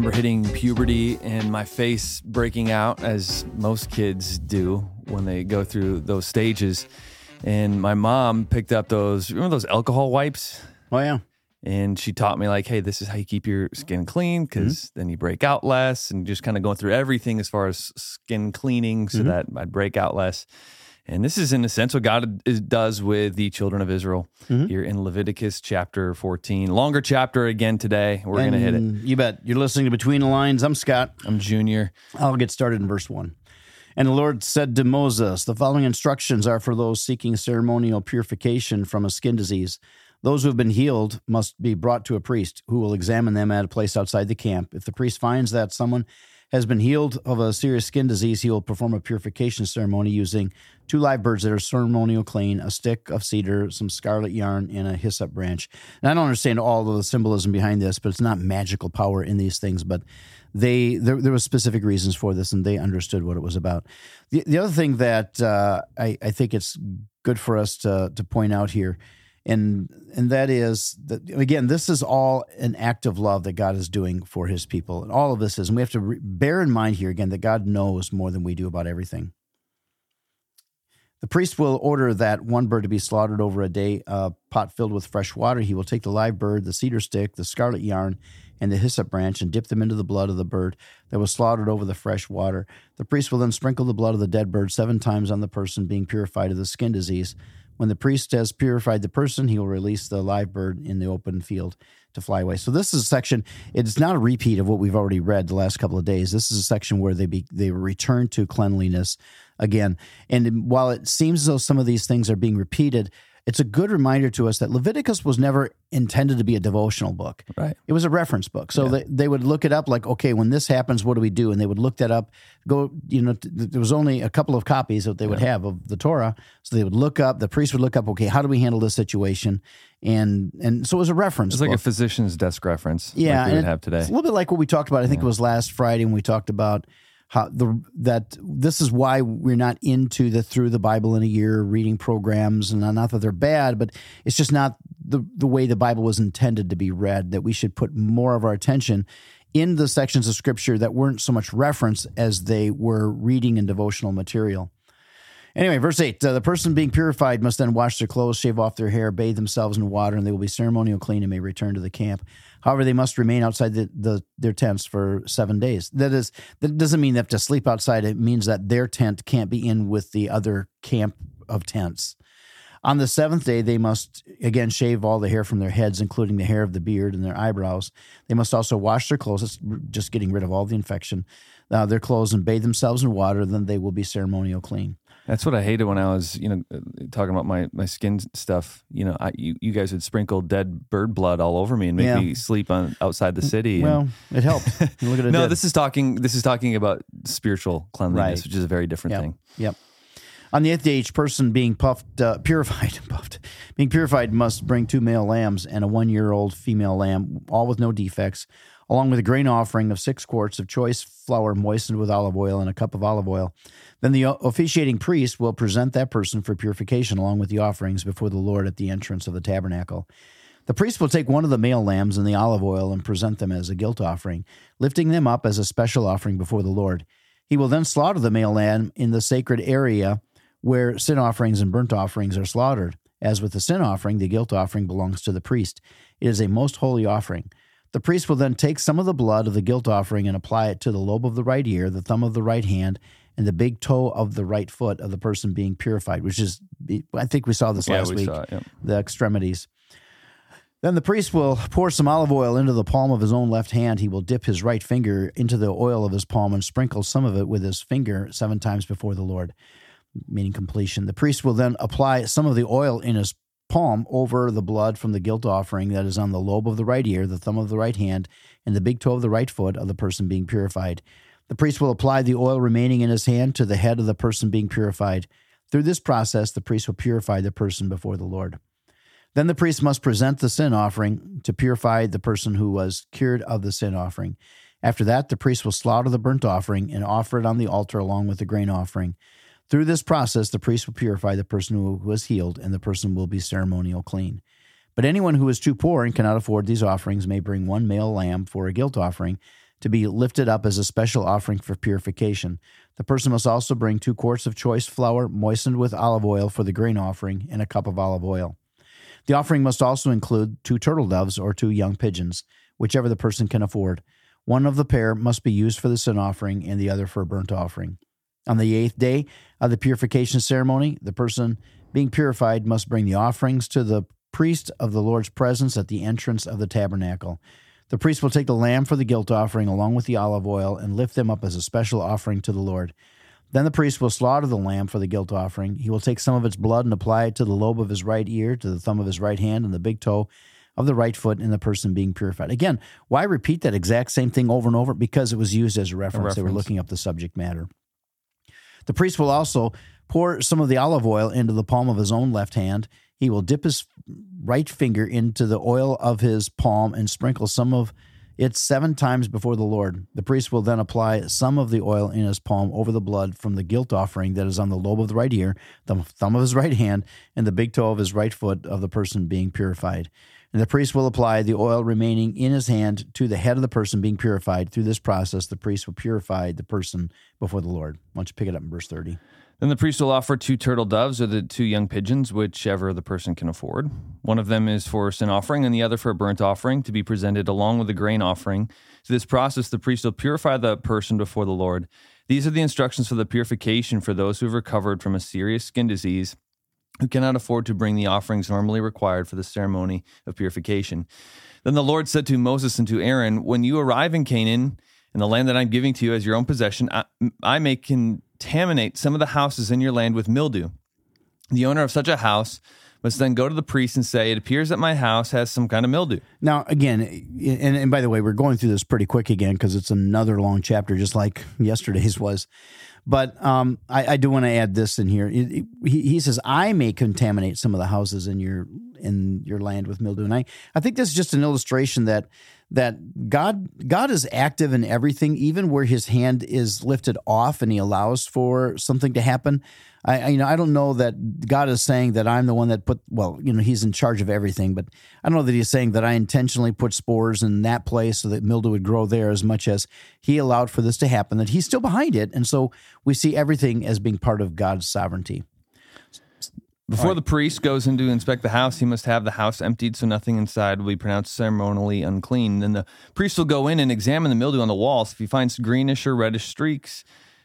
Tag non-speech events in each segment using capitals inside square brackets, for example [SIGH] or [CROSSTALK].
remember hitting puberty and my face breaking out, as most kids do when they go through those stages. And my mom picked up those, remember those alcohol wipes? Oh yeah. And she taught me, like, hey, this is how you keep your skin clean because mm-hmm. then you break out less and just kind of going through everything as far as skin cleaning so mm-hmm. that I'd break out less. And this is in a sense what God does with the children of Israel mm-hmm. here in Leviticus chapter 14. Longer chapter again today. We're going to hit it. You bet. You're listening to Between the Lines. I'm Scott. I'm junior. I'll get started in verse 1. And the Lord said to Moses, The following instructions are for those seeking ceremonial purification from a skin disease. Those who have been healed must be brought to a priest who will examine them at a place outside the camp. If the priest finds that someone has been healed of a serious skin disease, he will perform a purification ceremony using two live birds that are ceremonial clean, a stick of cedar, some scarlet yarn, and a hyssop branch. And I don't understand all of the symbolism behind this, but it's not magical power in these things. But they there, there was specific reasons for this, and they understood what it was about. The, the other thing that uh, I, I think it's good for us to to point out here and and that is that again this is all an act of love that god is doing for his people. And all of this is and we have to re- bear in mind here again that god knows more than we do about everything. The priest will order that one bird to be slaughtered over a day a pot filled with fresh water. He will take the live bird the cedar stick the scarlet yarn and the hyssop branch and dip them into the blood of the bird that was slaughtered over the fresh water. The priest will then sprinkle the blood of the dead bird seven times on the person being purified of the skin disease when the priest has purified the person, he will release the live bird in the open field to fly away. So this is a section. It's not a repeat of what we've already read the last couple of days. This is a section where they be, they return to cleanliness again. And while it seems as though some of these things are being repeated, it's a good reminder to us that Leviticus was never intended to be a devotional book. Right. It was a reference book. So they, they would look it up like, okay, when this happens, what do we do? And they would look that up, go, you know, t- there was only a couple of copies that they would have of the Torah. So they would look up, the priest would look up, okay, how do we handle this situation? And and so it was a reference. It's like a physician's desk reference. yeah, Like we would have today. It's a little bit like what we talked about. I think it was last Friday when we talked about how the that this is why we're not into the through the Bible in a year reading programs, and not that they're bad, but it's just not the the way the Bible was intended to be read. That we should put more of our attention in the sections of Scripture that weren't so much reference as they were reading and devotional material. Anyway, verse 8 uh, the person being purified must then wash their clothes, shave off their hair, bathe themselves in water, and they will be ceremonial clean and may return to the camp. However, they must remain outside the, the, their tents for seven days. That is, that doesn't mean they have to sleep outside. It means that their tent can't be in with the other camp of tents. On the seventh day, they must again shave all the hair from their heads, including the hair of the beard and their eyebrows. They must also wash their clothes, it's just getting rid of all the infection, uh, their clothes, and bathe themselves in water. Then they will be ceremonial clean. That's what I hated when I was, you know, uh, talking about my my skin stuff. You know, I you, you guys would sprinkle dead bird blood all over me and make Yeah. me sleep on outside the city. and- Well, it helped. [LAUGHS] Look at it. no, did. this is talking. This is talking about spiritual cleanliness, Right. which is a very different Yep. thing. Yep. On the eighth day, each person being puffed, uh, [LAUGHS] purified, puffed, being purified must bring two male lambs and a one-year-old female lamb, all with no defects, along with a grain offering of six quarts of choice flour moistened with olive oil and a cup of olive oil. Then the officiating priest will present that person for purification along with the offerings before the Lord at the entrance of the tabernacle. The priest will take one of the male lambs and the olive oil and present them as a guilt offering, lifting them up as a special offering before the Lord. He will then slaughter the male lamb in the sacred area where sin offerings and burnt offerings are slaughtered. As with the sin offering, the guilt offering belongs to the priest. It is a most holy offering. The priest will then take some of the blood of the guilt offering and apply it to the lobe of the right ear, the thumb of the right hand, and the big toe of the right foot of the person being purified, which is, I think we saw this Yeah, last we week, saw it, yep. the extremities. Then the priest will pour some olive oil into the palm of his own left hand. He will dip his right finger into the oil of his palm and sprinkle some of it with his finger seven times before the Lord, meaning completion. The priest will then apply some of the oil in his palm over the blood from the guilt offering that is on the lobe of the right ear, the thumb of the right hand, and the big toe of the right foot of the person being purified. The priest will apply the oil remaining in his hand to the head of the person being purified. Through this process, the priest will purify the person before the Lord. Then the priest must present the sin offering to purify the person who was cured of the sin offering. After that, the priest will slaughter the burnt offering and offer it on the altar along with the grain offering. Through this process, the priest will purify the person who was healed, and the person will be ceremonial clean. But anyone who is too poor and cannot afford these offerings may bring one male lamb for a guilt offering to be lifted up as a special offering for purification. The person must also bring two quarts of choice flour moistened with olive oil for the grain offering and a cup of olive oil. The offering must also include two turtle doves or two young pigeons, whichever the person can afford. One of the pair must be used for the sin offering and the other for a burnt offering. On the eighth day of the purification ceremony, the person being purified must bring the offerings to the priest of the Lord's presence at the entrance of the tabernacle. The priest will take the lamb for the guilt offering along with the olive oil and lift them up as a special offering to the Lord. Then the priest will slaughter the lamb for the guilt offering. He will take some of its blood and apply it to the lobe of his right ear, to the thumb of his right hand, and the big toe of the right foot in the person being purified. Again, why repeat that exact same thing over and over? Because it was used as a reference. A reference. They were looking up the subject matter. The priest will also pour some of the olive oil into the palm of his own left hand he will dip his right finger into the oil of his palm and sprinkle some of it seven times before the Lord. The priest will then apply some of the oil in his palm over the blood from the guilt offering that is on the lobe of the right ear, the thumb of his right hand, and the big toe of his right foot of the person being purified. And the priest will apply the oil remaining in his hand to the head of the person being purified. Through this process, the priest will purify the person before the Lord. Why don't you pick it up in verse 30? Then the priest will offer two turtle doves or the two young pigeons, whichever the person can afford. One of them is for a sin offering and the other for a burnt offering to be presented along with the grain offering. Through this process, the priest will purify the person before the Lord. These are the instructions for the purification for those who have recovered from a serious skin disease who cannot afford to bring the offerings normally required for the ceremony of purification. Then the Lord said to Moses and to Aaron, When you arrive in Canaan, in the land that I'm giving to you as your own possession, I, I may contaminate some of the houses in your land with mildew. The owner of such a house must then go to the priest and say, It appears that my house has some kind of mildew. Now, again, and, and by the way, we're going through this pretty quick again because it's another long chapter, just like yesterday's was. But um, I, I, do want to add this in here. He, he, says, "I may contaminate some of the houses in your in your land with mildew." And I, I think this is just an illustration that that God God is active in everything, even where His hand is lifted off and He allows for something to happen. I, I, you know I don't know that God is saying that I'm the one that put well you know He's in charge of everything, but I don't know that He's saying that I intentionally put spores in that place so that mildew would grow there as much as He allowed for this to happen. That He's still behind it, and so we see everything as being part of God's sovereignty. Before right. the priest goes in to inspect the house, he must have the house emptied so nothing inside will be pronounced ceremonially unclean. Then the priest will go in and examine the mildew on the walls. If he finds greenish or reddish streaks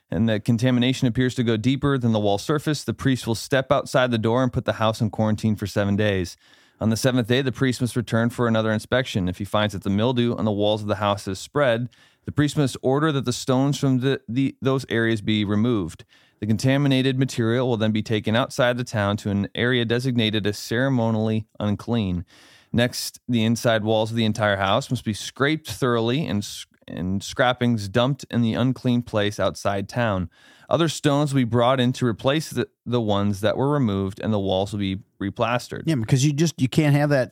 and the contamination appears to go deeper than the wall surface, the priest will step outside the door and put the house in quarantine for seven days. On the seventh day, the priest must return for another inspection. If he finds that the mildew on the walls of the house has spread, the priest must order that the stones from the, the, those areas be removed. The contaminated material will then be taken outside the town to an area designated as ceremonially unclean. Next, the inside walls of the entire house must be scraped thoroughly and, and scrappings dumped in the unclean place outside town. Other stones will be brought in to replace the, the ones that were removed, and the walls will be replastered. Yeah, because you just you can't have that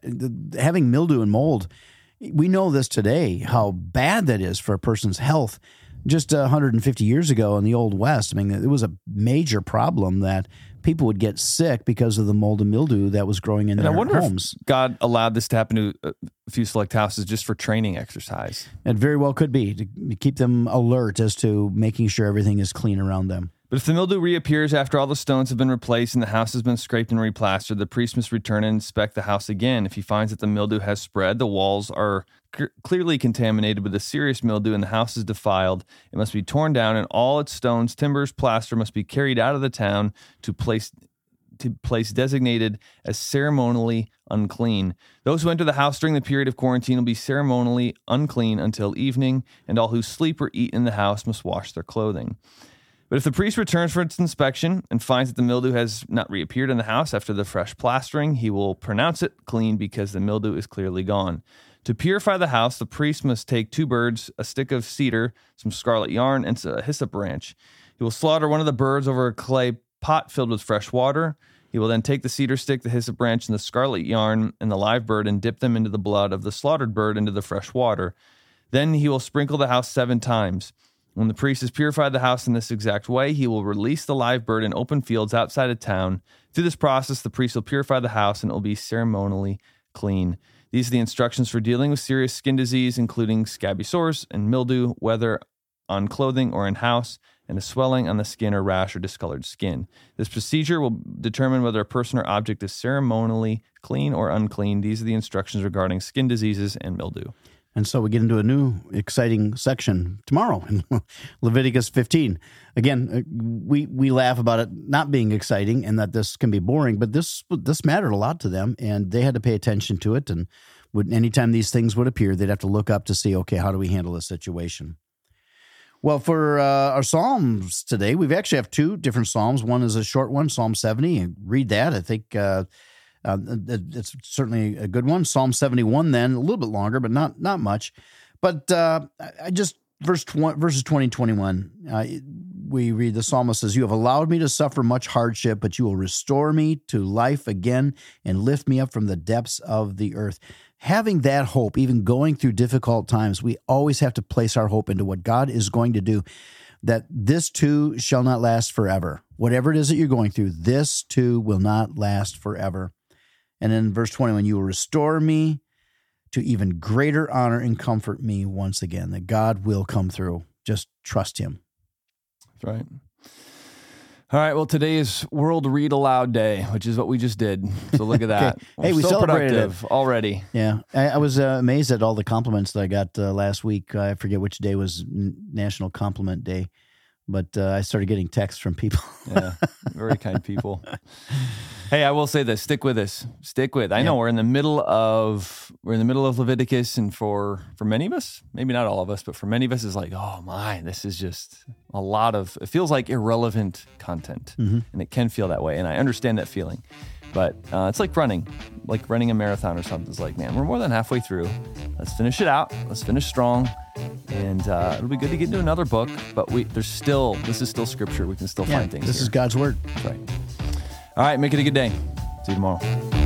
having mildew and mold. We know this today how bad that is for a person's health just uh, 150 years ago in the old west i mean it was a major problem that people would get sick because of the mold and mildew that was growing in and their I wonder homes. If god allowed this to happen to uh, a few select houses just for training exercise. It very well could be to keep them alert as to making sure everything is clean around them but if the mildew reappears after all the stones have been replaced and the house has been scraped and replastered, the priest must return and inspect the house again. If he finds that the mildew has spread, the walls are c- clearly contaminated with a serious mildew, and the house is defiled, it must be torn down, and all its stones, timbers, plaster must be carried out of the town to place to place designated as ceremonially unclean. Those who enter the house during the period of quarantine will be ceremonially unclean until evening, and all who sleep or eat in the house must wash their clothing. But if the priest returns for its inspection and finds that the mildew has not reappeared in the house after the fresh plastering, he will pronounce it clean because the mildew is clearly gone. To purify the house, the priest must take two birds, a stick of cedar, some scarlet yarn, and a hyssop branch. He will slaughter one of the birds over a clay pot filled with fresh water. He will then take the cedar stick, the hyssop branch, and the scarlet yarn and the live bird and dip them into the blood of the slaughtered bird into the fresh water. Then he will sprinkle the house seven times. When the priest has purified the house in this exact way, he will release the live bird in open fields outside of town. Through this process, the priest will purify the house and it will be ceremonially clean. These are the instructions for dealing with serious skin disease, including scabby sores and mildew, whether on clothing or in house, and a swelling on the skin or rash or discolored skin. This procedure will determine whether a person or object is ceremonially clean or unclean. These are the instructions regarding skin diseases and mildew. And so we get into a new exciting section tomorrow in [LAUGHS] Leviticus 15. Again, uh, we we laugh about it not being exciting and that this can be boring, but this this mattered a lot to them, and they had to pay attention to it. And would anytime these things would appear, they'd have to look up to see, okay, how do we handle this situation? Well, for uh, our psalms today, we've actually have two different psalms. One is a short one, Psalm 70. And read that. I think. Uh, uh, it's certainly a good one. Psalm 71, then a little bit longer, but not not much. But uh, I just verse 20, verses 20 21, uh, we read the psalmist says, You have allowed me to suffer much hardship, but you will restore me to life again and lift me up from the depths of the earth. Having that hope, even going through difficult times, we always have to place our hope into what God is going to do. That this too shall not last forever. Whatever it is that you're going through, this too will not last forever. And in verse 21, you will restore me to even greater honor and comfort me once again, that God will come through. Just trust Him. That's right. All right. Well, today is World Read Aloud Day, which is what we just did. So look at [LAUGHS] that. okay. Hey, we celebrated it. already. Yeah, I, I was uh, amazed at all the compliments that I got uh, last week. I forget which day was National Compliment Day, but uh, I started getting texts from people. yeah, very kind people. [LAUGHS] Hey, I will say this: stick with us. Stick with. I yeah. know we're in the middle of we're in the middle of Leviticus, and for for many of us, maybe not all of us, but for many of us, is like, oh my, this is just a lot of. It feels like irrelevant content, mm-hmm. and it can feel that way, and I understand that feeling. But uh, it's like running, like running a marathon or something. It's like, man, we're more than halfway through. Let's finish it out. Let's finish strong and uh, it'll be good to get into another book. But we there's still this is still scripture. We can still yeah, find things. This here. is God's word. That's right. All right, make it a good day. See you tomorrow.